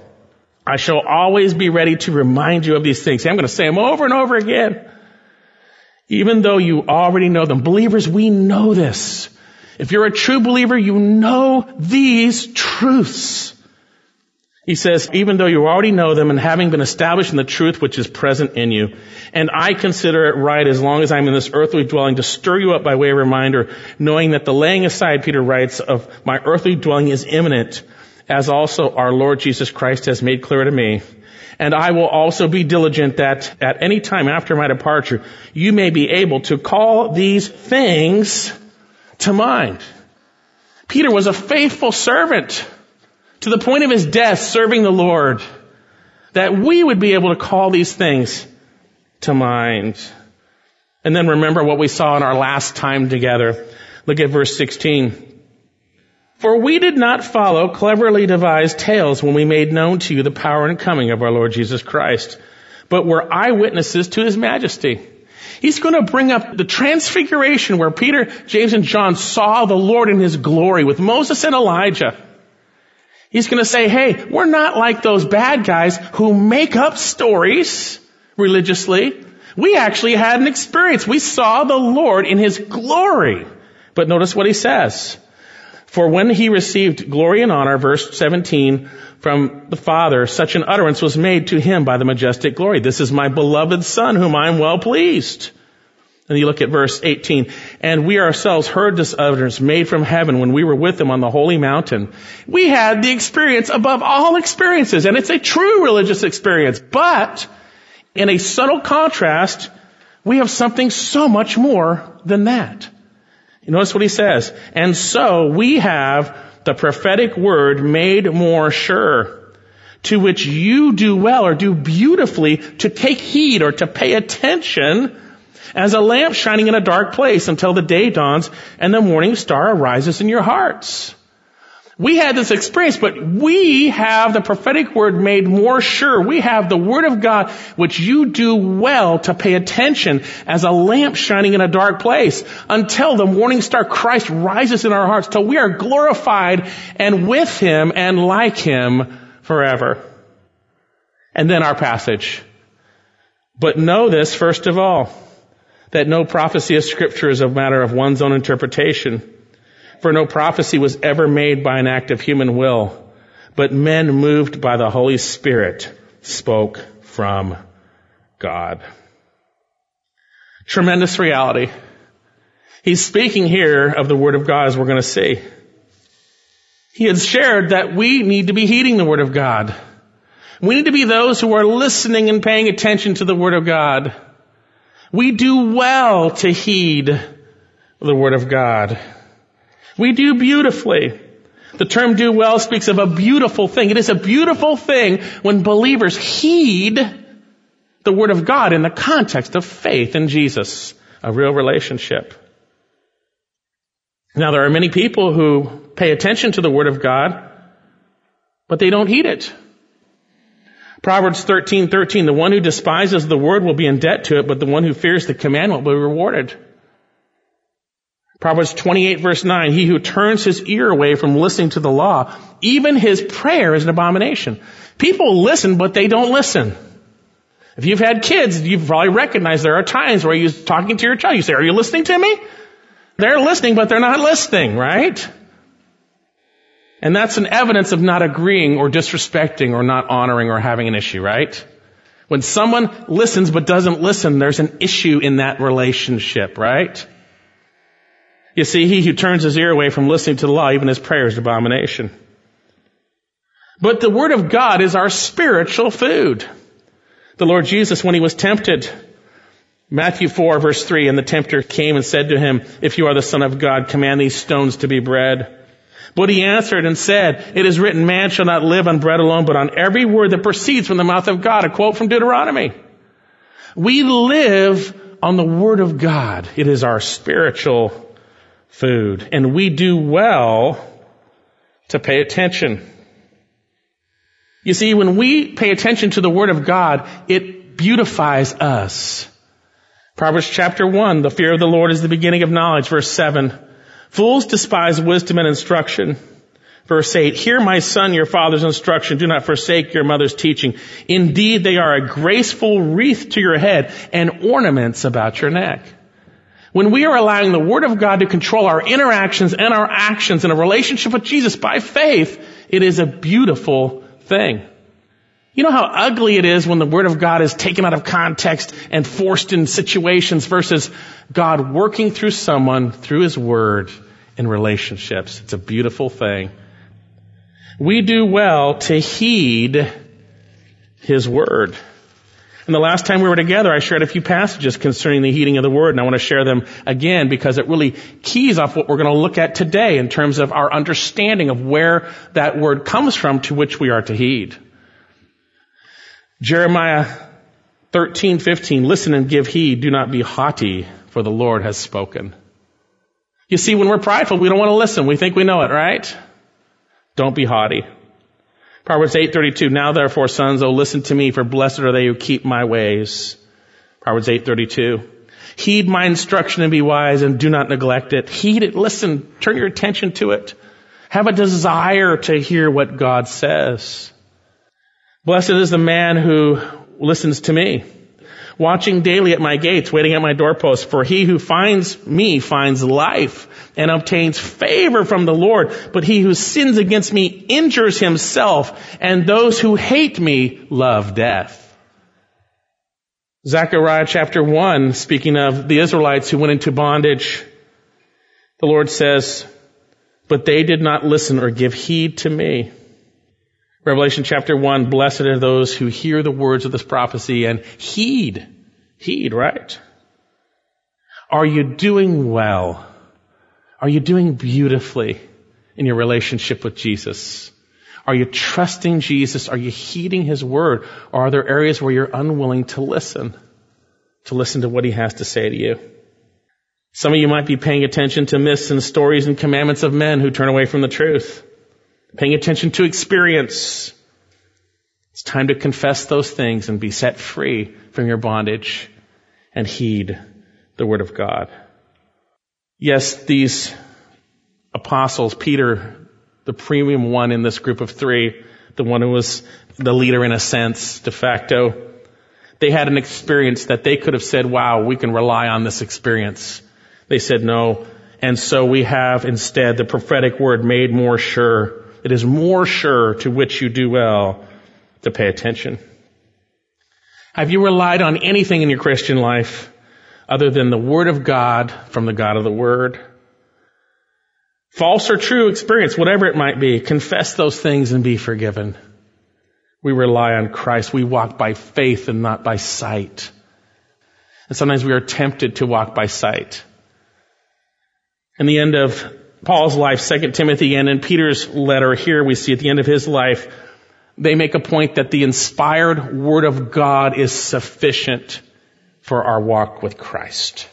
I shall always be ready to remind you of these things. See, I'm going to say them over and over again. Even though you already know them. Believers, we know this. If you're a true believer, you know these truths. He says, even though you already know them and having been established in the truth which is present in you, and I consider it right as long as I'm in this earthly dwelling to stir you up by way of reminder, knowing that the laying aside, Peter writes, of my earthly dwelling is imminent, as also our Lord Jesus Christ has made clear to me. And I will also be diligent that at any time after my departure, you may be able to call these things to mind. Peter was a faithful servant to the point of his death serving the Lord, that we would be able to call these things to mind. And then remember what we saw in our last time together. Look at verse 16. For we did not follow cleverly devised tales when we made known to you the power and coming of our Lord Jesus Christ, but were eyewitnesses to his majesty. He's going to bring up the transfiguration where Peter, James, and John saw the Lord in his glory with Moses and Elijah. He's going to say, hey, we're not like those bad guys who make up stories religiously. We actually had an experience. We saw the Lord in His glory. But notice what He says. For when He received glory and honor, verse 17, from the Father, such an utterance was made to Him by the majestic glory. This is my beloved Son whom I am well pleased. And you look at verse 18. And we ourselves heard this utterance made from heaven when we were with him on the holy mountain. We had the experience above all experiences, and it's a true religious experience. But in a subtle contrast, we have something so much more than that. You notice what he says. And so we have the prophetic word made more sure to which you do well or do beautifully to take heed or to pay attention as a lamp shining in a dark place until the day dawns and the morning star arises in your hearts. We had this experience, but we have the prophetic word made more sure. We have the word of God, which you do well to pay attention as a lamp shining in a dark place until the morning star Christ rises in our hearts till we are glorified and with him and like him forever. And then our passage. But know this first of all, that no prophecy of scripture is a matter of one's own interpretation. For no prophecy was ever made by an act of human will, but men moved by the Holy Spirit spoke from God. Tremendous reality. He's speaking here of the Word of God as we're going to see. He had shared that we need to be heeding the Word of God. We need to be those who are listening and paying attention to the Word of God. We do well to heed the Word of God. We do beautifully. The term do well speaks of a beautiful thing. It is a beautiful thing when believers heed the Word of God in the context of faith in Jesus, a real relationship. Now there are many people who pay attention to the Word of God, but they don't heed it. Proverbs 13, 13, the one who despises the word will be in debt to it, but the one who fears the commandment will be rewarded. Proverbs 28 verse 9, he who turns his ear away from listening to the law, even his prayer is an abomination. People listen, but they don't listen. If you've had kids, you've probably recognized there are times where you're talking to your child, you say, are you listening to me? They're listening, but they're not listening, right? And that's an evidence of not agreeing or disrespecting or not honoring or having an issue, right? When someone listens but doesn't listen, there's an issue in that relationship, right? You see, he who turns his ear away from listening to the law, even his prayer is abomination. But the Word of God is our spiritual food. The Lord Jesus, when he was tempted, Matthew 4 verse 3, and the tempter came and said to him, if you are the Son of God, command these stones to be bread. But he answered and said, It is written, man shall not live on bread alone, but on every word that proceeds from the mouth of God. A quote from Deuteronomy. We live on the word of God. It is our spiritual food. And we do well to pay attention. You see, when we pay attention to the word of God, it beautifies us. Proverbs chapter 1, the fear of the Lord is the beginning of knowledge, verse 7. Fools despise wisdom and instruction. Verse 8, hear my son your father's instruction. Do not forsake your mother's teaching. Indeed, they are a graceful wreath to your head and ornaments about your neck. When we are allowing the Word of God to control our interactions and our actions in a relationship with Jesus by faith, it is a beautiful thing. You know how ugly it is when the Word of God is taken out of context and forced in situations versus God working through someone through His Word in relationships. It's a beautiful thing. We do well to heed His Word. And the last time we were together, I shared a few passages concerning the heeding of the Word, and I want to share them again because it really keys off what we're going to look at today in terms of our understanding of where that Word comes from to which we are to heed. Jeremiah 13, 15, listen and give heed, do not be haughty, for the Lord has spoken. You see, when we're prideful, we don't want to listen. We think we know it, right? Don't be haughty. Proverbs 8:32 Now therefore sons oh listen to me for blessed are they who keep my ways. Proverbs 8:32 Heed my instruction and be wise and do not neglect it. Heed it, listen, turn your attention to it. Have a desire to hear what God says. Blessed is the man who listens to me, watching daily at my gates, waiting at my doorposts. For he who finds me finds life and obtains favor from the Lord. But he who sins against me injures himself, and those who hate me love death. Zechariah chapter 1, speaking of the Israelites who went into bondage, the Lord says, but they did not listen or give heed to me. Revelation chapter 1, blessed are those who hear the words of this prophecy and heed. Heed, right? Are you doing well? Are you doing beautifully in your relationship with Jesus? Are you trusting Jesus? Are you heeding His word? Or are there areas where you're unwilling to listen? To listen to what He has to say to you? Some of you might be paying attention to myths and stories and commandments of men who turn away from the truth. Paying attention to experience. It's time to confess those things and be set free from your bondage and heed the word of God. Yes, these apostles, Peter, the premium one in this group of three, the one who was the leader in a sense, de facto, they had an experience that they could have said, wow, we can rely on this experience. They said no. And so we have instead the prophetic word made more sure. It is more sure to which you do well to pay attention. Have you relied on anything in your Christian life other than the Word of God from the God of the Word? False or true experience, whatever it might be, confess those things and be forgiven. We rely on Christ. We walk by faith and not by sight. And sometimes we are tempted to walk by sight. In the end of Paul's life, 2 Timothy, and in Peter's letter here, we see at the end of his life, they make a point that the inspired Word of God is sufficient for our walk with Christ.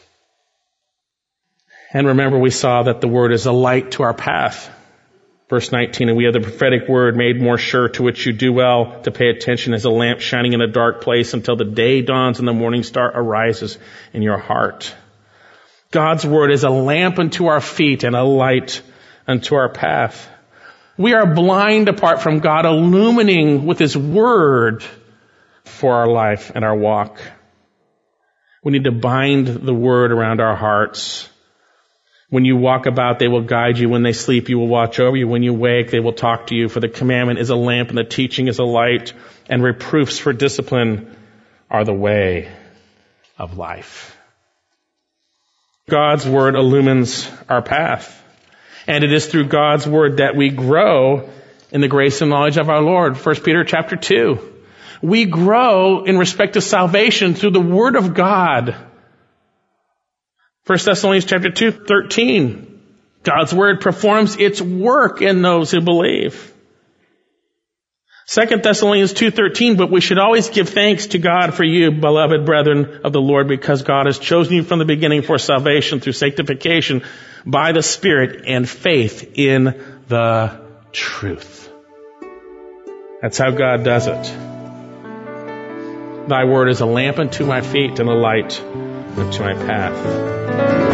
And remember, we saw that the Word is a light to our path. Verse 19, and we have the prophetic word made more sure to which you do well to pay attention as a lamp shining in a dark place until the day dawns and the morning star arises in your heart. God's word is a lamp unto our feet and a light unto our path. We are blind apart from God illumining with His word for our life and our walk. We need to bind the word around our hearts. When you walk about, they will guide you. When they sleep, you will watch over you. When you wake, they will talk to you. For the commandment is a lamp and the teaching is a light and reproofs for discipline are the way of life. God's word illumines our path. And it is through God's word that we grow in the grace and knowledge of our Lord. 1 Peter chapter 2. We grow in respect to salvation through the word of God. 1 Thessalonians chapter 2, 13. God's word performs its work in those who believe. 2 Thessalonians 2.13, but we should always give thanks to God for you, beloved brethren of the Lord, because God has chosen you from the beginning for salvation through sanctification by the Spirit and faith in the truth. That's how God does it. Thy word is a lamp unto my feet and a light unto my path.